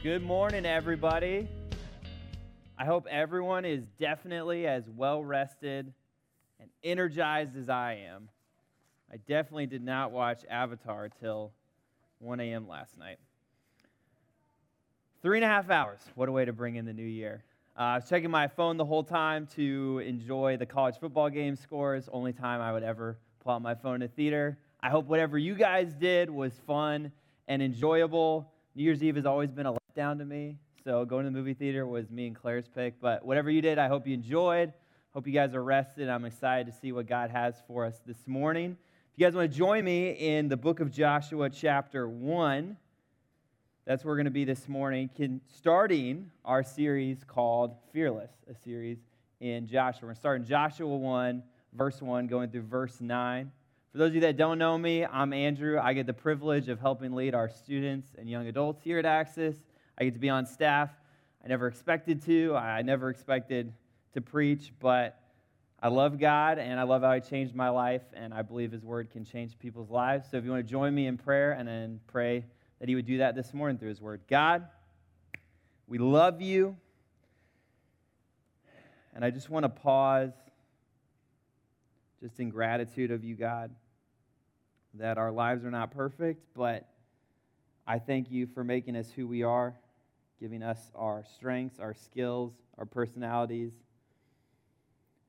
Good morning, everybody. I hope everyone is definitely as well rested and energized as I am. I definitely did not watch Avatar till 1 a.m. last night. Three and a half hours. What a way to bring in the new year. Uh, I was checking my phone the whole time to enjoy the college football game scores. Only time I would ever pull out my phone in a theater. I hope whatever you guys did was fun and enjoyable. New Year's Eve has always been a letdown to me, so going to the movie theater was me and Claire's pick. But whatever you did, I hope you enjoyed. Hope you guys are rested. I'm excited to see what God has for us this morning. If you guys want to join me in the book of Joshua, chapter 1, that's where we're going to be this morning, starting our series called Fearless, a series in Joshua. We're going to start in Joshua 1, verse 1, going through verse 9. For those of you that don't know me, I'm Andrew. I get the privilege of helping lead our students and young adults here at Axis. I get to be on staff. I never expected to. I never expected to preach, but I love God and I love how He changed my life, and I believe His Word can change people's lives. So if you want to join me in prayer and then pray that He would do that this morning through His Word. God, we love you. And I just want to pause just in gratitude of you, God, that our lives are not perfect, but I thank you for making us who we are, giving us our strengths, our skills, our personalities.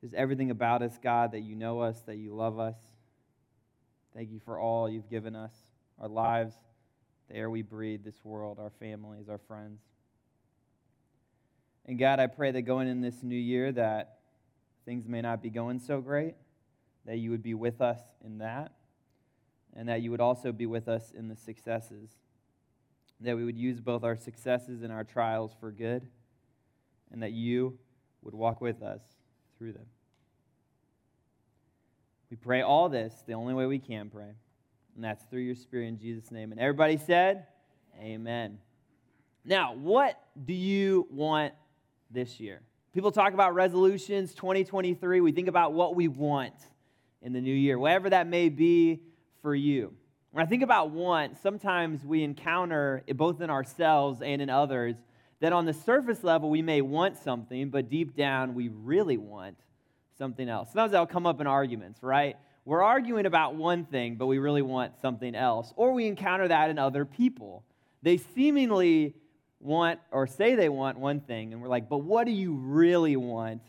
Just everything about us, God, that you know us, that you love us. Thank you for all you've given us, our lives, the air we breathe, this world, our families, our friends. And God, I pray that going in this new year that things may not be going so great that you would be with us in that, and that you would also be with us in the successes. That we would use both our successes and our trials for good, and that you would walk with us through them. We pray all this the only way we can pray, and that's through your Spirit in Jesus' name. And everybody said, Amen. Now, what do you want this year? People talk about resolutions 2023. We think about what we want in the new year, whatever that may be for you. When I think about want, sometimes we encounter, both in ourselves and in others, that on the surface level we may want something, but deep down we really want something else. Sometimes that'll come up in arguments, right? We're arguing about one thing, but we really want something else. Or we encounter that in other people. They seemingly want or say they want one thing, and we're like, but what do you really want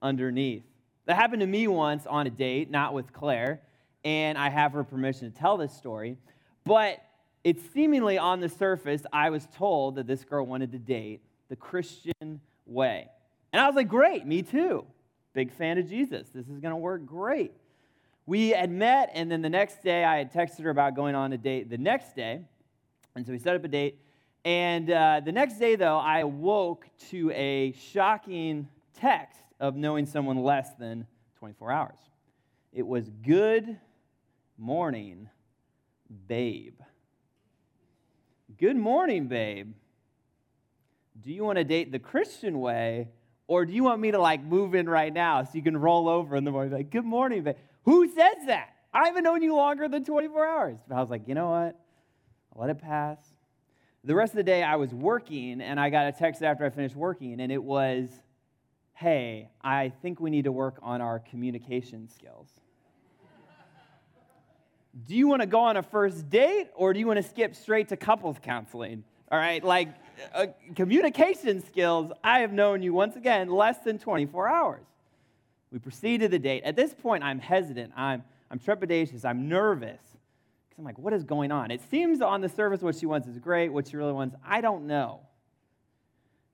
underneath? That happened to me once on a date, not with Claire, and I have her permission to tell this story. But it's seemingly on the surface, I was told that this girl wanted to date the Christian way. And I was like, great, me too. Big fan of Jesus. This is going to work great. We had met, and then the next day I had texted her about going on a date the next day. And so we set up a date. And uh, the next day, though, I awoke to a shocking text of knowing someone less than 24 hours. It was good morning, babe. Good morning, babe. Do you want to date the Christian way, or do you want me to like move in right now so you can roll over in the morning? Like, good morning, babe. Who says that? I haven't known you longer than 24 hours. But I was like, you know what? I'll let it pass. The rest of the day, I was working, and I got a text after I finished working, and it was, hey, I think we need to work on our communication skills. Do you want to go on a first date or do you want to skip straight to couples counseling? All right, like uh, communication skills, I have known you once again less than 24 hours. We proceed to the date. At this point, I'm hesitant, I'm, I'm trepidatious, I'm nervous. Because I'm like, what is going on? It seems on the surface what she wants is great, what she really wants, I don't know.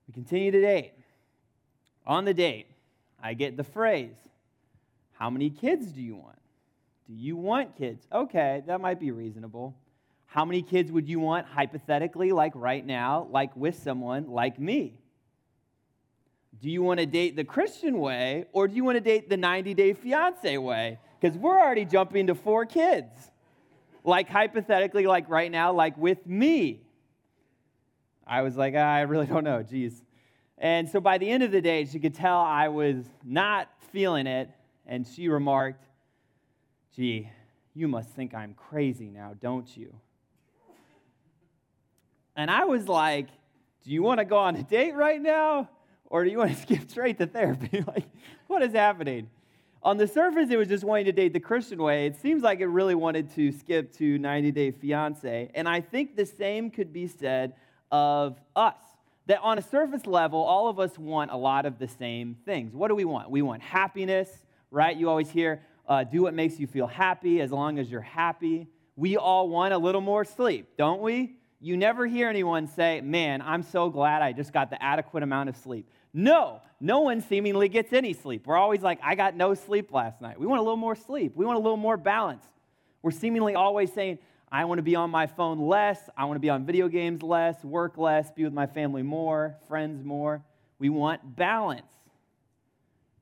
We continue to date. On the date, I get the phrase, How many kids do you want? Do you want kids? Okay, that might be reasonable. How many kids would you want, hypothetically, like right now, like with someone like me? Do you want to date the Christian way or do you want to date the 90 day fiance way? Because we're already jumping to four kids. Like hypothetically, like right now, like with me. I was like, ah, I really don't know, geez. And so by the end of the day, she could tell I was not feeling it. And she remarked, Gee, you must think I'm crazy now, don't you? And I was like, do you want to go on a date right now? Or do you want to skip straight to therapy? like, what is happening? On the surface, it was just wanting to date the Christian way. It seems like it really wanted to skip to 90 Day Fiance. And I think the same could be said of us. That on a surface level, all of us want a lot of the same things. What do we want? We want happiness, right? You always hear, uh, do what makes you feel happy as long as you're happy. We all want a little more sleep, don't we? You never hear anyone say, Man, I'm so glad I just got the adequate amount of sleep. No, no one seemingly gets any sleep. We're always like, I got no sleep last night. We want a little more sleep. We want a little more balance. We're seemingly always saying, I want to be on my phone less. I want to be on video games less, work less, be with my family more, friends more. We want balance.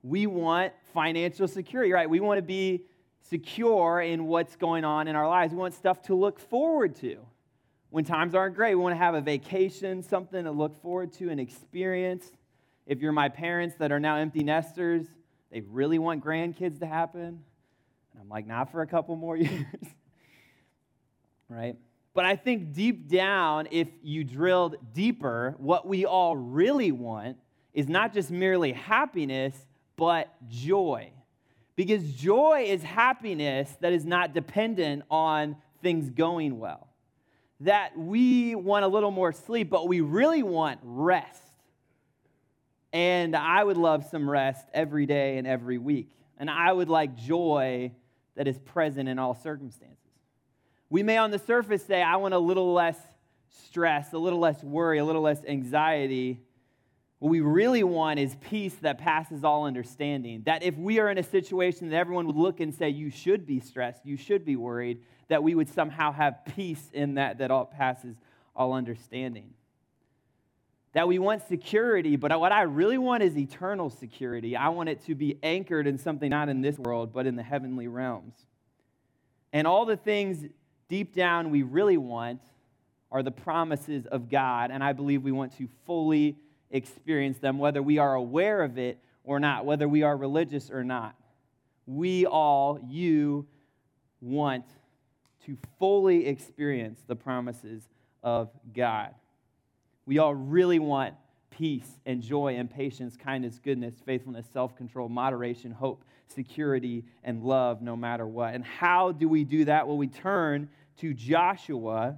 We want financial security, right? We want to be secure in what's going on in our lives. We want stuff to look forward to. When times aren't great, we want to have a vacation, something to look forward to, an experience. If you're my parents that are now empty nesters, they really want grandkids to happen. And I'm like, not for a couple more years. right? But I think deep down, if you drilled deeper, what we all really want is not just merely happiness, but joy. Because joy is happiness that is not dependent on things going well. That we want a little more sleep, but we really want rest. And I would love some rest every day and every week. And I would like joy that is present in all circumstances. We may on the surface say, I want a little less stress, a little less worry, a little less anxiety. What we really want is peace that passes all understanding. That if we are in a situation that everyone would look and say, you should be stressed, you should be worried, that we would somehow have peace in that that all passes all understanding that we want security, but what I really want is eternal security. I want it to be anchored in something not in this world, but in the heavenly realms. And all the things deep down we really want are the promises of God, and I believe we want to fully experience them, whether we are aware of it or not, whether we are religious or not. We all, you, want to fully experience the promises of God. We all really want peace and joy and patience, kindness, goodness, faithfulness, self control, moderation, hope, security, and love no matter what. And how do we do that? Well, we turn to Joshua,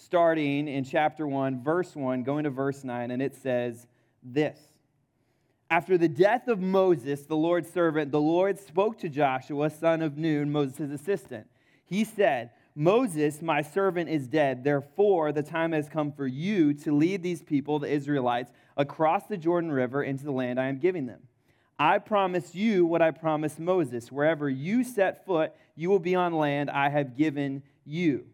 starting in chapter 1, verse 1, going to verse 9, and it says this. After the death of Moses, the Lord's servant, the Lord spoke to Joshua, son of Nun, Moses' assistant. He said, Moses, my servant, is dead. Therefore, the time has come for you to lead these people, the Israelites, across the Jordan River into the land I am giving them. I promise you what I promised Moses. Wherever you set foot, you will be on land I have given you.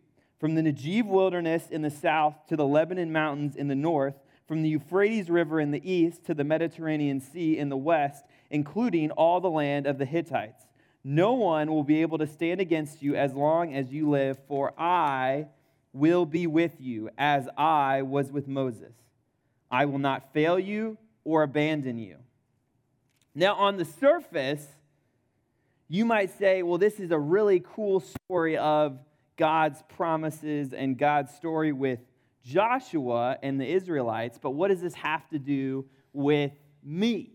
From the Negev wilderness in the south to the Lebanon mountains in the north, from the Euphrates River in the east to the Mediterranean Sea in the west, including all the land of the Hittites. No one will be able to stand against you as long as you live, for I will be with you as I was with Moses. I will not fail you or abandon you. Now, on the surface, you might say, well, this is a really cool story of God's promises and God's story with Joshua and the Israelites, but what does this have to do with me?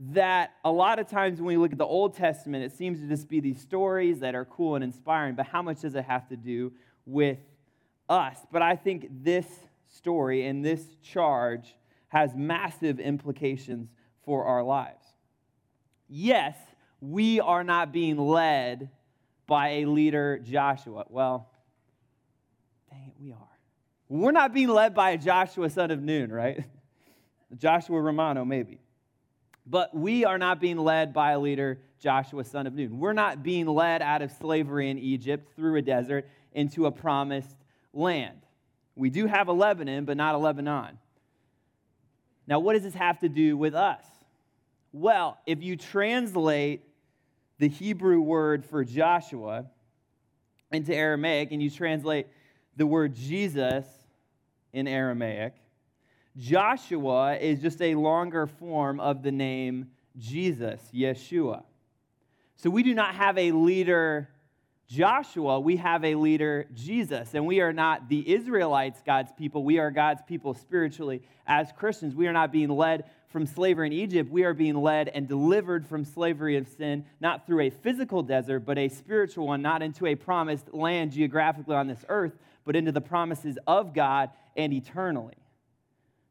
that a lot of times when we look at the Old Testament, it seems to just be these stories that are cool and inspiring, but how much does it have to do with us? But I think this story and this charge has massive implications for our lives. Yes, we are not being led by a leader, Joshua. Well, dang it, we are. We're not being led by a Joshua son of Nun, right? Joshua Romano, maybe. But we are not being led by a leader, Joshua, son of Nun. We're not being led out of slavery in Egypt through a desert into a promised land. We do have a Lebanon, but not a Lebanon. Now, what does this have to do with us? Well, if you translate the Hebrew word for Joshua into Aramaic and you translate the word Jesus in Aramaic, Joshua is just a longer form of the name Jesus, Yeshua. So we do not have a leader, Joshua, we have a leader, Jesus, and we are not the Israelites, God's people. We are God's people spiritually as Christians. We are not being led from slavery in Egypt. We are being led and delivered from slavery of sin, not through a physical desert, but a spiritual one, not into a promised land geographically on this earth, but into the promises of God and eternally.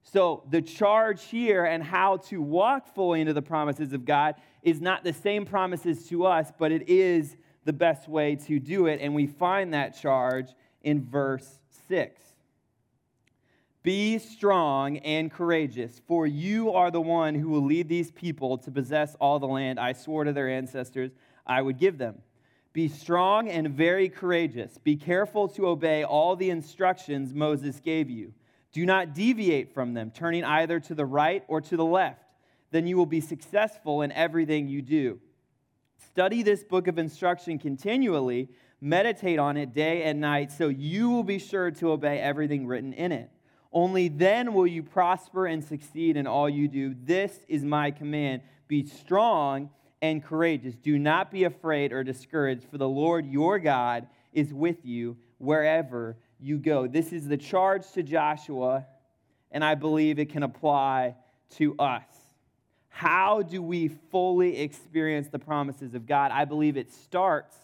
So, the charge here and how to walk fully into the promises of God is not the same promises to us, but it is the best way to do it. And we find that charge in verse 6. Be strong and courageous, for you are the one who will lead these people to possess all the land I swore to their ancestors I would give them. Be strong and very courageous. Be careful to obey all the instructions Moses gave you. Do not deviate from them, turning either to the right or to the left. Then you will be successful in everything you do. Study this book of instruction continually, meditate on it day and night, so you will be sure to obey everything written in it. Only then will you prosper and succeed in all you do. This is my command be strong and courageous. Do not be afraid or discouraged, for the Lord your God is with you wherever you go. This is the charge to Joshua, and I believe it can apply to us. How do we fully experience the promises of God? I believe it starts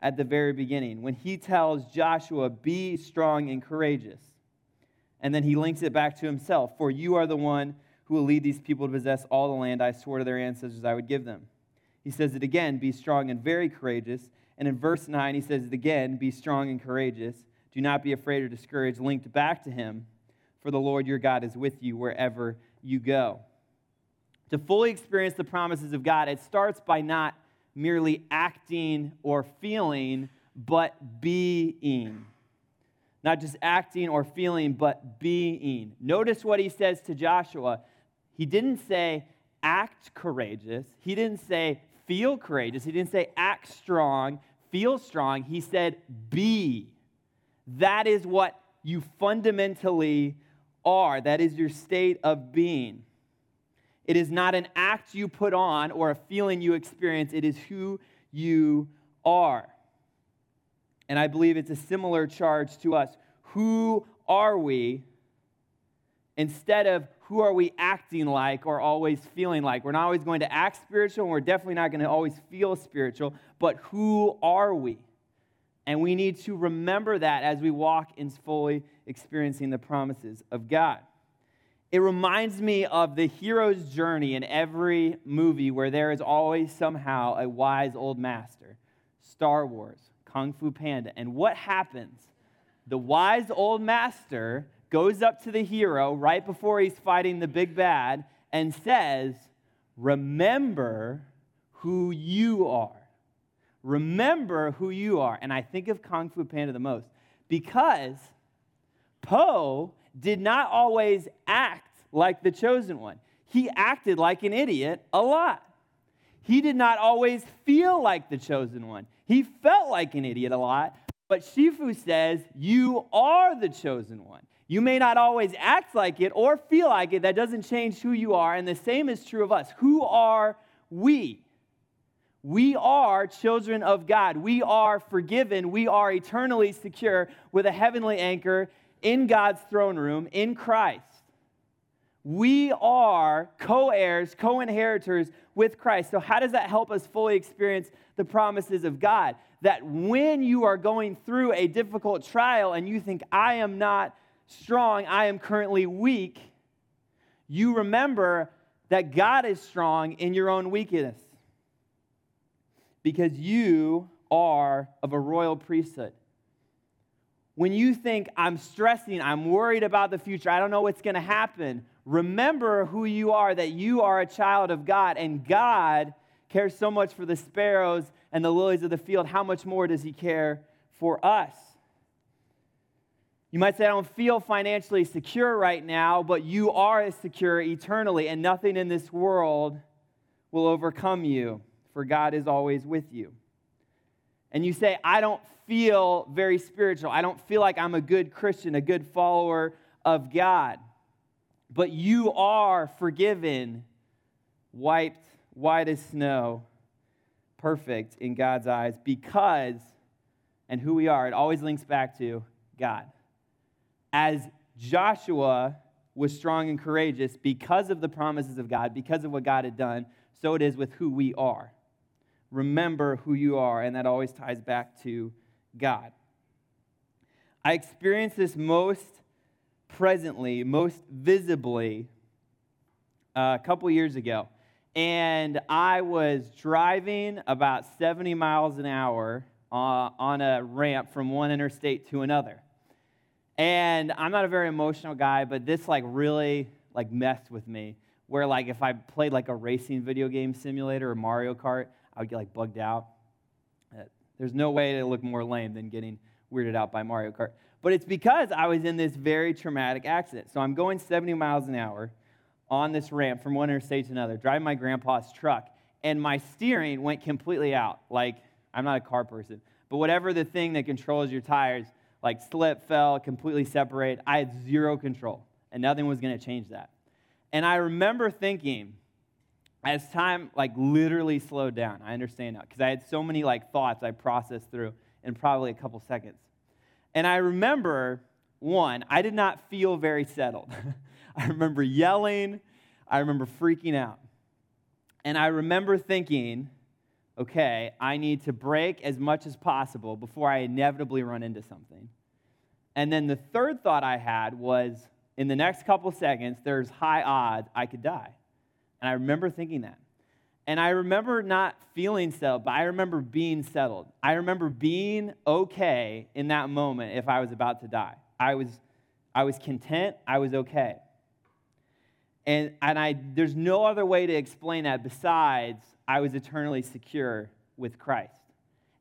at the very beginning when he tells Joshua, Be strong and courageous. And then he links it back to himself For you are the one who will lead these people to possess all the land I swore to their ancestors I would give them. He says it again, Be strong and very courageous. And in verse 9, he says it again, Be strong and courageous. Do not be afraid or discouraged, linked back to him, for the Lord your God is with you wherever you go. To fully experience the promises of God, it starts by not merely acting or feeling, but being. Not just acting or feeling, but being. Notice what he says to Joshua. He didn't say, act courageous. He didn't say, feel courageous. He didn't say, act strong, feel strong. He said, be. That is what you fundamentally are. That is your state of being. It is not an act you put on or a feeling you experience, it is who you are. And I believe it's a similar charge to us. Who are we? Instead of who are we acting like or always feeling like? We're not always going to act spiritual, and we're definitely not going to always feel spiritual, but who are we? And we need to remember that as we walk in fully experiencing the promises of God. It reminds me of the hero's journey in every movie where there is always somehow a wise old master. Star Wars, Kung Fu Panda. And what happens? The wise old master goes up to the hero right before he's fighting the big bad and says, Remember who you are. Remember who you are. And I think of Kung Fu Panda the most because Po did not always act like the chosen one. He acted like an idiot a lot. He did not always feel like the chosen one. He felt like an idiot a lot. But Shifu says, You are the chosen one. You may not always act like it or feel like it. That doesn't change who you are. And the same is true of us. Who are we? We are children of God. We are forgiven. We are eternally secure with a heavenly anchor in God's throne room in Christ. We are co heirs, co inheritors with Christ. So, how does that help us fully experience the promises of God? That when you are going through a difficult trial and you think, I am not strong, I am currently weak, you remember that God is strong in your own weakness because you are of a royal priesthood. When you think, I'm stressing, I'm worried about the future, I don't know what's going to happen, remember who you are, that you are a child of God, and God cares so much for the sparrows and the lilies of the field. How much more does He care for us? You might say, I don't feel financially secure right now, but you are secure eternally, and nothing in this world will overcome you for God is always with you. And you say, I don't feel very spiritual. I don't feel like I'm a good Christian, a good follower of God. But you are forgiven, wiped white as snow, perfect in God's eyes, because and who we are, it always links back to God. As Joshua was strong and courageous because of the promises of God, because of what God had done, so it is with who we are. Remember who you are, and that always ties back to God. I experienced this most presently, most visibly, uh, a couple years ago. And I was driving about 70 miles an hour uh, on a ramp from one interstate to another. And I'm not a very emotional guy, but this like really like messed with me. Where like if I played like a racing video game simulator or Mario Kart, I would get like bugged out. Uh, there's no way to look more lame than getting weirded out by Mario Kart. But it's because I was in this very traumatic accident. So I'm going 70 miles an hour on this ramp from one interstate to another, driving my grandpa's truck, and my steering went completely out. Like, I'm not a car person, but whatever the thing that controls your tires, like slip, fell, completely separate. I had zero control, and nothing was going to change that. And I remember thinking, as time like literally slowed down, I understand now because I had so many like thoughts I processed through in probably a couple seconds. And I remember one, I did not feel very settled. I remember yelling, I remember freaking out. And I remember thinking, okay, I need to brake as much as possible before I inevitably run into something. And then the third thought I had was in the next couple seconds, there's high odds I could die. And I remember thinking that. And I remember not feeling settled, but I remember being settled. I remember being okay in that moment if I was about to die. I was, I was content, I was okay. And, and I, there's no other way to explain that besides I was eternally secure with Christ.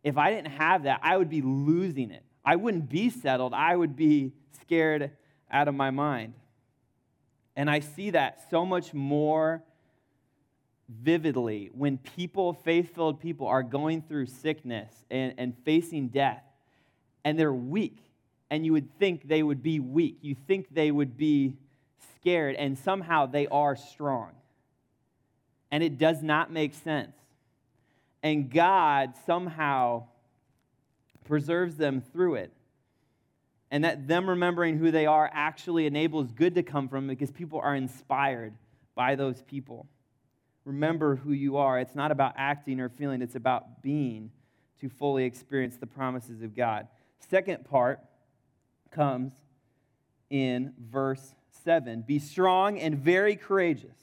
If I didn't have that, I would be losing it. I wouldn't be settled. I would be scared out of my mind. And I see that so much more vividly when people, faith filled people, are going through sickness and, and facing death, and they're weak. And you would think they would be weak. You think they would be scared, and somehow they are strong. And it does not make sense. And God somehow preserves them through it. And that them remembering who they are actually enables good to come from because people are inspired by those people. Remember who you are. It's not about acting or feeling, it's about being to fully experience the promises of God. Second part comes in verse 7 Be strong and very courageous.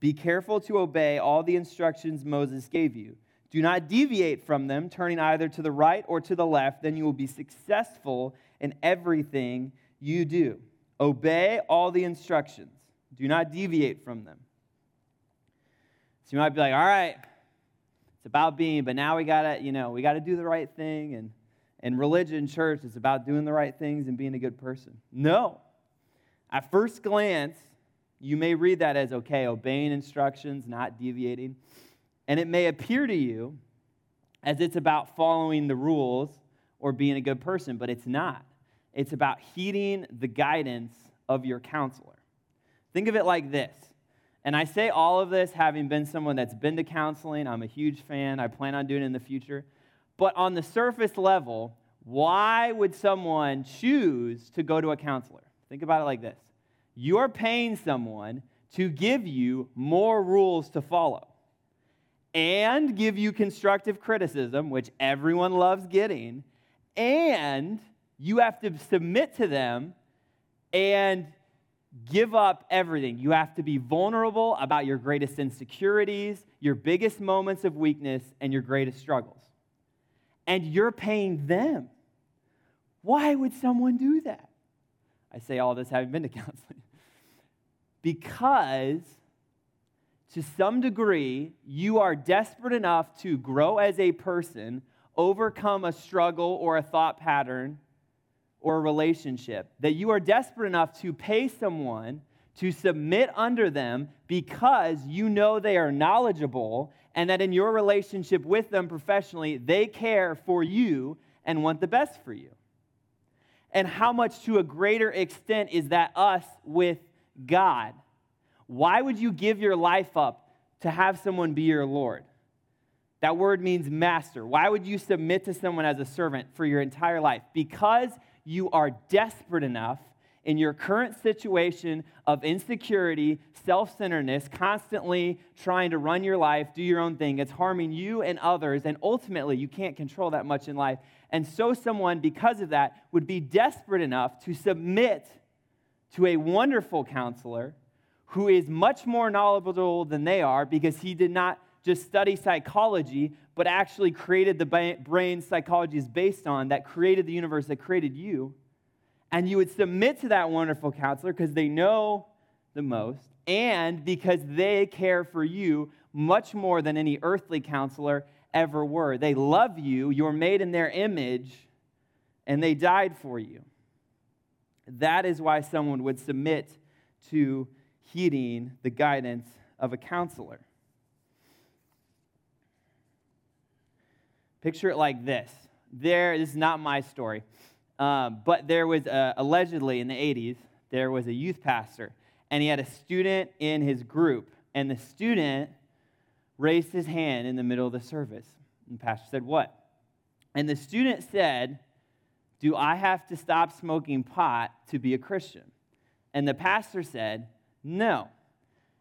Be careful to obey all the instructions Moses gave you. Do not deviate from them, turning either to the right or to the left, then you will be successful in everything you do. Obey all the instructions. Do not deviate from them. So you might be like, all right, it's about being, but now we gotta, you know, we gotta do the right thing. And, and religion, church, is about doing the right things and being a good person. No. At first glance, you may read that as okay, obeying instructions, not deviating. And it may appear to you as it's about following the rules or being a good person, but it's not. It's about heeding the guidance of your counselor. Think of it like this. And I say all of this having been someone that's been to counseling. I'm a huge fan. I plan on doing it in the future. But on the surface level, why would someone choose to go to a counselor? Think about it like this you're paying someone to give you more rules to follow and give you constructive criticism, which everyone loves getting, and you have to submit to them and give up everything. You have to be vulnerable about your greatest insecurities, your biggest moments of weakness, and your greatest struggles. And you're paying them. Why would someone do that? I say all this having been to counseling. because to some degree, you are desperate enough to grow as a person, overcome a struggle or a thought pattern or relationship, that you are desperate enough to pay someone to submit under them because you know they are knowledgeable and that in your relationship with them professionally, they care for you and want the best for you and how much to a greater extent is that us with God? Why would you give your life up to have someone be your Lord? That word means master. Why would you submit to someone as a servant for your entire life? Because you are desperate enough in your current situation of insecurity, self centeredness, constantly trying to run your life, do your own thing. It's harming you and others, and ultimately, you can't control that much in life. And so, someone, because of that, would be desperate enough to submit to a wonderful counselor who is much more knowledgeable than they are because he did not just study psychology, but actually created the brain psychology is based on, that created the universe, that created you. And you would submit to that wonderful counselor because they know the most and because they care for you much more than any earthly counselor ever were. They love you, you're made in their image, and they died for you. That is why someone would submit to heeding the guidance of a counselor. Picture it like this. There, this is not my story, um, but there was a, allegedly in the 80s, there was a youth pastor, and he had a student in his group, and the student raised his hand in the middle of the service. And the pastor said, What? And the student said, Do I have to stop smoking pot to be a Christian? And the pastor said, No.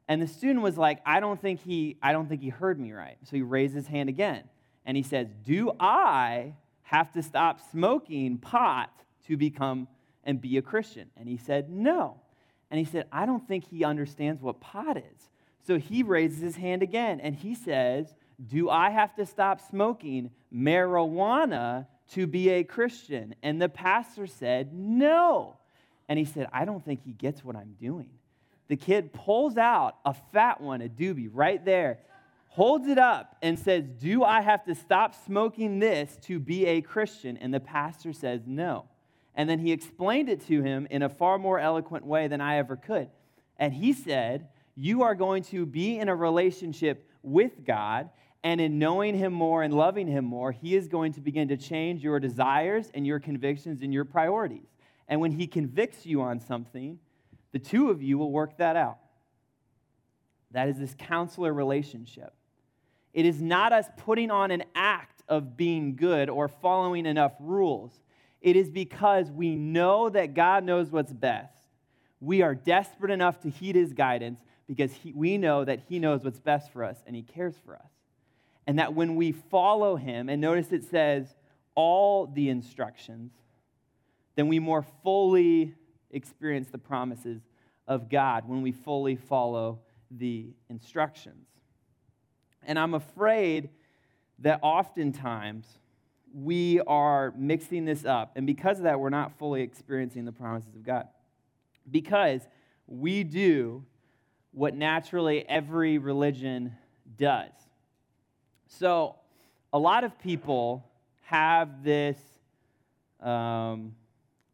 And the student was like, I don't think he, I don't think he heard me right. So he raised his hand again. And he says, Do I have to stop smoking pot to become and be a Christian? And he said, No. And he said, I don't think he understands what pot is. So he raises his hand again and he says, Do I have to stop smoking marijuana to be a Christian? And the pastor said, No. And he said, I don't think he gets what I'm doing. The kid pulls out a fat one, a doobie, right there, holds it up, and says, Do I have to stop smoking this to be a Christian? And the pastor says, No. And then he explained it to him in a far more eloquent way than I ever could. And he said, you are going to be in a relationship with God, and in knowing Him more and loving Him more, He is going to begin to change your desires and your convictions and your priorities. And when He convicts you on something, the two of you will work that out. That is this counselor relationship. It is not us putting on an act of being good or following enough rules. It is because we know that God knows what's best. We are desperate enough to heed his guidance because he, we know that He knows what's best for us and He cares for us. And that when we follow Him, and notice it says all the instructions, then we more fully experience the promises of God when we fully follow the instructions. And I'm afraid that oftentimes we are mixing this up. And because of that, we're not fully experiencing the promises of God. Because we do what naturally every religion does. So, a lot of people have this, um,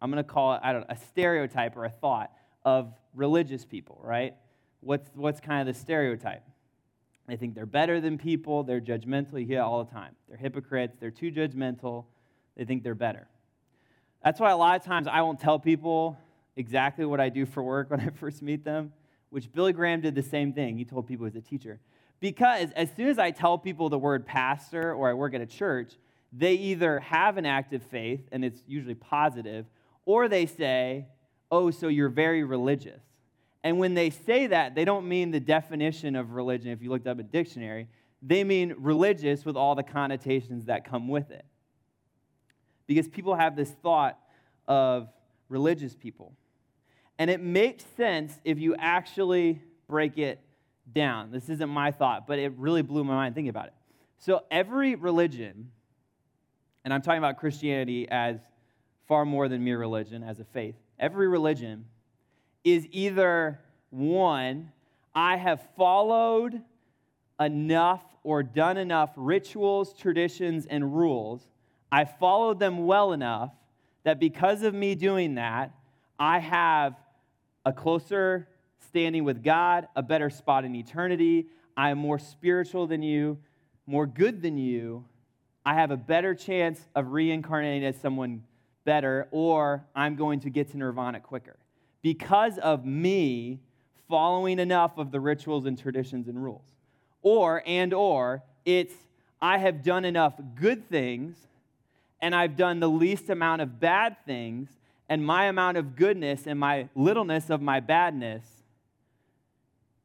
I'm going to call it, I don't know, a stereotype or a thought of religious people, right? What's, what's kind of the stereotype? They think they're better than people, they're judgmental, you hear all the time. They're hypocrites, they're too judgmental, they think they're better. That's why a lot of times I won't tell people exactly what I do for work when I first meet them which Billy Graham did the same thing. He told people he was a teacher. Because as soon as I tell people the word pastor or I work at a church, they either have an active faith, and it's usually positive, or they say, Oh, so you're very religious. And when they say that, they don't mean the definition of religion if you looked up a dictionary. They mean religious with all the connotations that come with it. Because people have this thought of religious people. And it makes sense if you actually break it down. This isn't my thought, but it really blew my mind thinking about it. So, every religion, and I'm talking about Christianity as far more than mere religion, as a faith, every religion is either one, I have followed enough or done enough rituals, traditions, and rules. I followed them well enough that because of me doing that, I have a closer standing with God, a better spot in eternity. I am more spiritual than you, more good than you. I have a better chance of reincarnating as someone better, or I'm going to get to nirvana quicker. Because of me following enough of the rituals and traditions and rules. Or, and or, it's I have done enough good things and I've done the least amount of bad things, and my amount of goodness and my littleness of my badness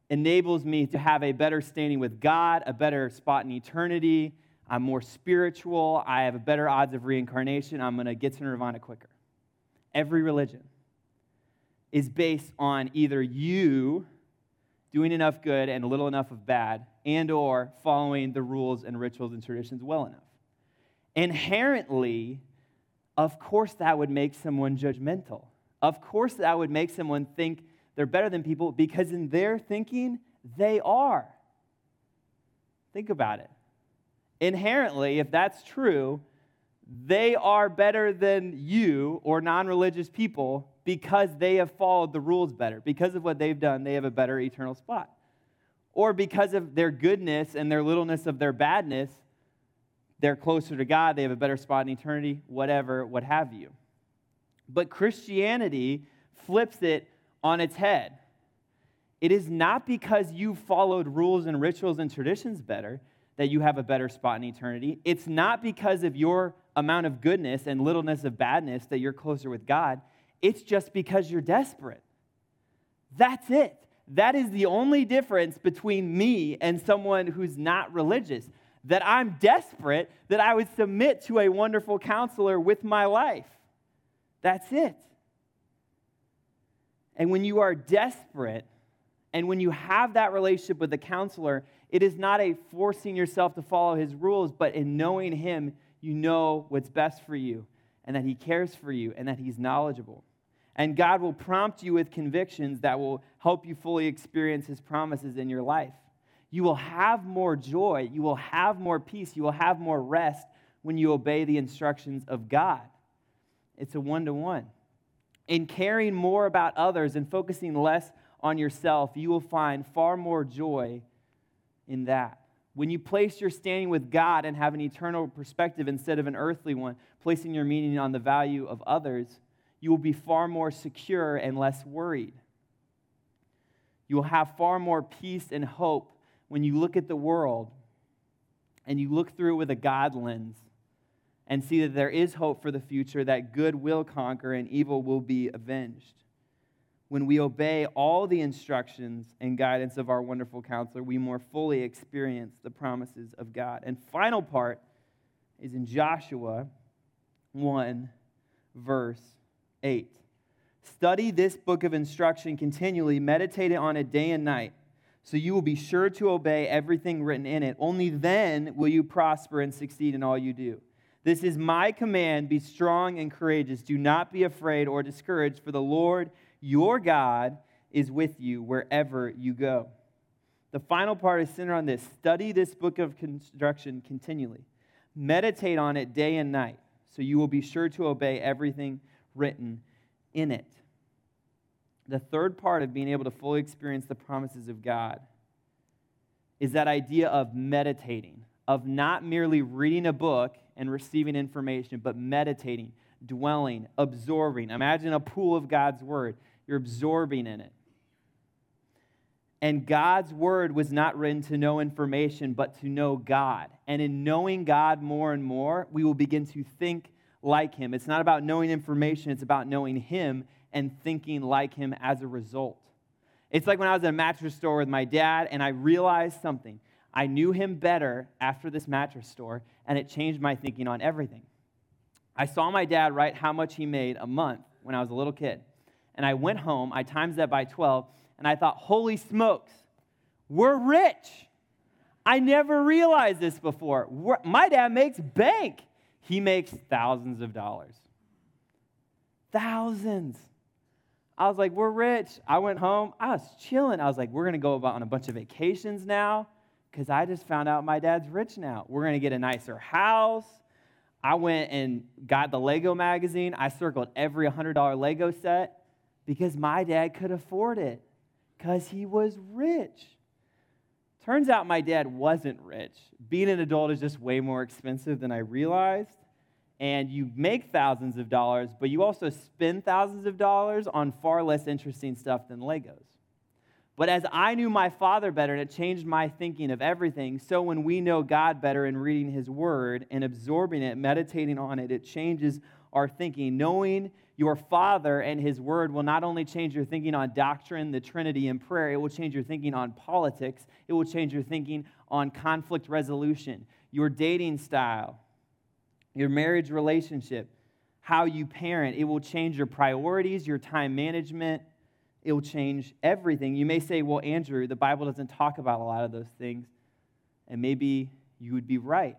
enables me to have a better standing with God, a better spot in eternity. I'm more spiritual. I have a better odds of reincarnation. I'm going to get to nirvana quicker. Every religion is based on either you doing enough good and a little enough of bad and or following the rules and rituals and traditions well enough. Inherently of course that would make someone judgmental. Of course that would make someone think they're better than people because in their thinking they are. Think about it. Inherently if that's true they are better than you or non-religious people because they have followed the rules better. Because of what they've done, they have a better eternal spot. Or because of their goodness and their littleness of their badness, they're closer to God, they have a better spot in eternity, whatever, what have you. But Christianity flips it on its head. It is not because you followed rules and rituals and traditions better that you have a better spot in eternity. It's not because of your amount of goodness and littleness of badness that you're closer with God. It's just because you're desperate. That's it. That is the only difference between me and someone who's not religious. That I'm desperate, that I would submit to a wonderful counselor with my life. That's it. And when you are desperate, and when you have that relationship with the counselor, it is not a forcing yourself to follow his rules, but in knowing him, you know what's best for you, and that he cares for you, and that he's knowledgeable. And God will prompt you with convictions that will help you fully experience His promises in your life. You will have more joy, you will have more peace, you will have more rest when you obey the instructions of God. It's a one to one. In caring more about others and focusing less on yourself, you will find far more joy in that. When you place your standing with God and have an eternal perspective instead of an earthly one, placing your meaning on the value of others, you will be far more secure and less worried. You will have far more peace and hope when you look at the world and you look through it with a God lens and see that there is hope for the future, that good will conquer and evil will be avenged. When we obey all the instructions and guidance of our wonderful counselor, we more fully experience the promises of God. And final part is in Joshua 1, verse 8. Study this book of instruction continually, meditate on it day and night, so you will be sure to obey everything written in it. Only then will you prosper and succeed in all you do. This is my command be strong and courageous. Do not be afraid or discouraged, for the Lord your God is with you wherever you go. The final part is centered on this study this book of instruction continually, meditate on it day and night, so you will be sure to obey everything written in it. The third part of being able to fully experience the promises of God is that idea of meditating, of not merely reading a book and receiving information, but meditating, dwelling, absorbing. Imagine a pool of God's word. You're absorbing in it. And God's word was not written to know information, but to know God. And in knowing God more and more, we will begin to think like him. It's not about knowing information, it's about knowing him and thinking like him as a result. It's like when I was at a mattress store with my dad and I realized something. I knew him better after this mattress store, and it changed my thinking on everything. I saw my dad write how much he made a month when I was a little kid. And I went home, I times that by 12, and I thought, holy smokes, we're rich. I never realized this before. We're, my dad makes bank he makes thousands of dollars. Thousands. I was like, we're rich. I went home. I was chilling. I was like, we're going to go about on a bunch of vacations now because I just found out my dad's rich now. We're going to get a nicer house. I went and got the Lego magazine. I circled every $100 Lego set because my dad could afford it because he was rich. Turns out my dad wasn't rich. Being an adult is just way more expensive than I realized and you make thousands of dollars, but you also spend thousands of dollars on far less interesting stuff than Legos. But as I knew my Father better and it changed my thinking of everything, so when we know God better in reading His Word and absorbing it, meditating on it, it changes our thinking. Knowing your Father and His Word will not only change your thinking on doctrine, the Trinity, and prayer, it will change your thinking on politics, it will change your thinking on conflict resolution, your dating style, your marriage relationship, how you parent. It will change your priorities, your time management it will change everything. You may say, well, Andrew, the Bible doesn't talk about a lot of those things. And maybe you would be right.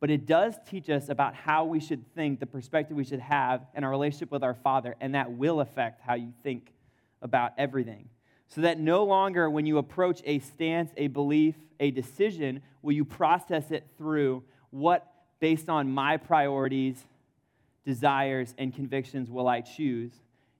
But it does teach us about how we should think, the perspective we should have in our relationship with our Father, and that will affect how you think about everything. So that no longer, when you approach a stance, a belief, a decision, will you process it through what, based on my priorities, desires, and convictions, will I choose?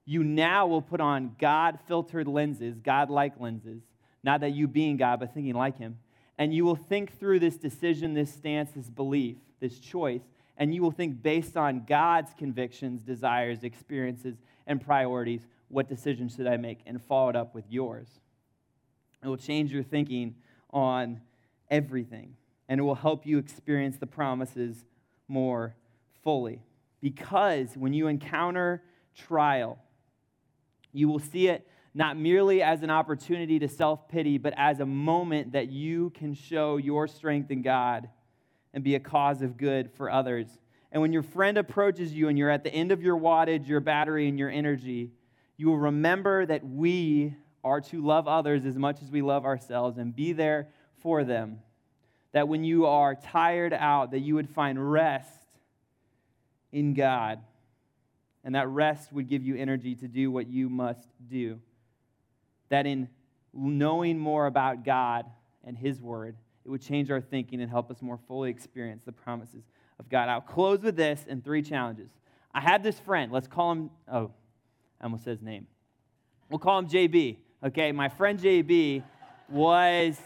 you now will put on God filtered lenses, God like lenses, not that you being God, but thinking like Him. And you will think through this decision, this stance, this belief, this choice, and you will think based on God's convictions, desires, experiences, and priorities what decision should I make, and follow it up with yours. It will change your thinking on everything, and it will help you experience the promises more fully. Because when you encounter trial, you will see it not merely as an opportunity to self pity, but as a moment that you can show your strength in God and be a cause of good for others. And when your friend approaches you and you're at the end of your wattage, your battery, and your energy, you will remember that we are to love others as much as we love ourselves and be there for them. That when you are tired out, that you would find rest in God and that rest would give you energy to do what you must do. That in knowing more about God and His Word, it would change our thinking and help us more fully experience the promises of God. I'll close with this and three challenges. I had this friend, let's call him, oh, I almost said his name. We'll call him JB. Okay, my friend JB was,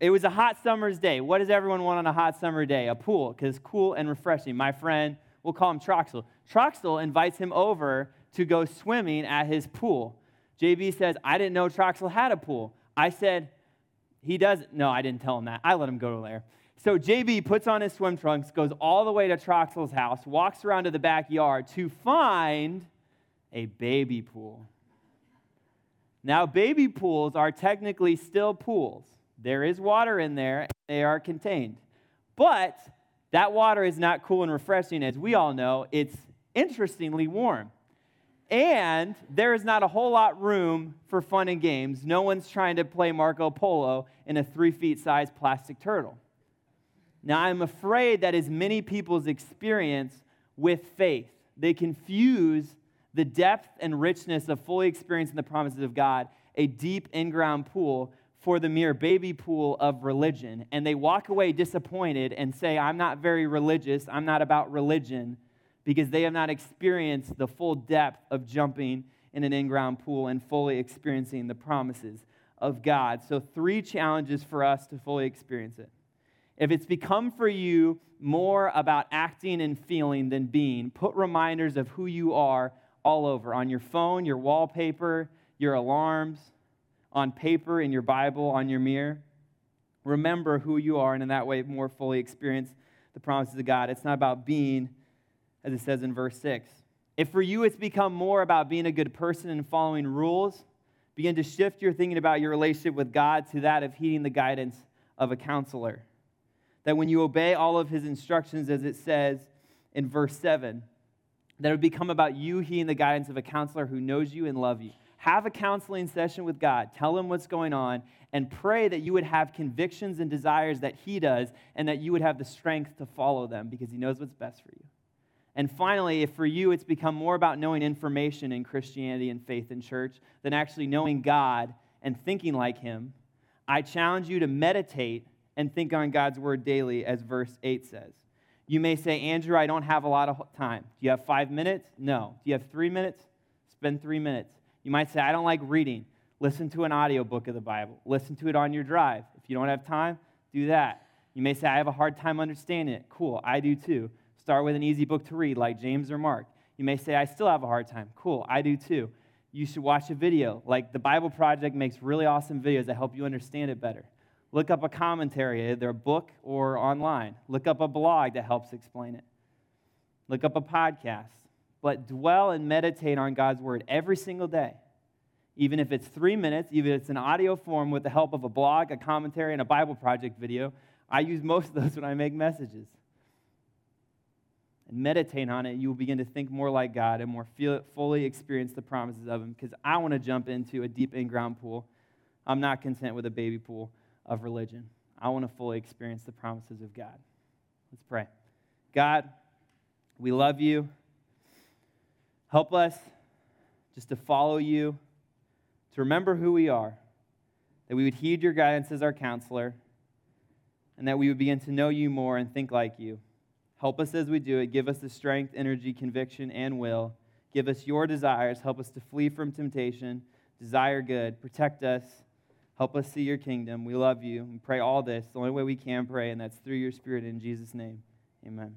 it was a hot summer's day. What does everyone want on a hot summer day? A pool, because cool and refreshing. My friend We'll call him Troxel. Troxel invites him over to go swimming at his pool. JB says, I didn't know Troxel had a pool. I said, he doesn't. No, I didn't tell him that. I let him go to there. So JB puts on his swim trunks, goes all the way to Troxel's house, walks around to the backyard to find a baby pool. Now, baby pools are technically still pools. There is water in there, and they are contained. But that water is not cool and refreshing, as we all know. It's interestingly warm. And there is not a whole lot room for fun and games. No one's trying to play Marco Polo in a three feet sized plastic turtle. Now, I'm afraid that is many people's experience with faith. They confuse the depth and richness of fully experiencing the promises of God, a deep in ground pool, for the mere baby pool of religion. And they walk away disappointed and say, I'm not very religious, I'm not about religion, because they have not experienced the full depth of jumping in an in ground pool and fully experiencing the promises of God. So, three challenges for us to fully experience it. If it's become for you more about acting and feeling than being, put reminders of who you are all over on your phone, your wallpaper, your alarms on paper, in your Bible, on your mirror. Remember who you are, and in that way, more fully experience the promises of God. It's not about being, as it says in verse 6. If for you it's become more about being a good person and following rules, begin to shift your thinking about your relationship with God to that of heeding the guidance of a counselor. That when you obey all of his instructions, as it says in verse 7, that it would become about you heeding the guidance of a counselor who knows you and loves you have a counseling session with God, tell him what's going on, and pray that you would have convictions and desires that he does, and that you would have the strength to follow them because he knows what's best for you. And finally, if for you it's become more about knowing information in Christianity and faith in church than actually knowing God and thinking like him, I challenge you to meditate and think on God's word daily, as verse 8 says. You may say, Andrew, I don't have a lot of time. Do you have five minutes? No. Do you have three minutes? Spend three minutes. You might say, I don't like reading. Listen to an audiobook of the Bible. Listen to it on your drive. If you don't have time, do that. You may say, I have a hard time understanding it. Cool, I do too. Start with an easy book to read, like James or Mark. You may say, I still have a hard time. Cool, I do too. you should watch a video. Like the Bible Project makes really awesome videos that help you understand it better. Look up a commentary, either a book or online. Look up a blog that helps explain it. Look up a podcast. But dwell and meditate on God's word every single day. Even if it's three minutes, even if it's an audio form with the help of a blog, a commentary, and a Bible Project video. I use most of those when I make messages. And meditate on it, you will begin to think more like God and more feel, fully experience the promises of Him. Because I want to jump into a deep in ground pool. I'm not content with a baby pool of religion. I want to fully experience the promises of God. Let's pray. God, we love you. Help us just to follow you, to remember who we are, that we would heed your guidance as our counselor, and that we would begin to know you more and think like you. Help us as we do it. Give us the strength, energy, conviction, and will. Give us your desires. Help us to flee from temptation, desire good, protect us Help us see your kingdom. We love you. We pray all this the only way we can pray, and that's through your Spirit in Jesus' name. Amen.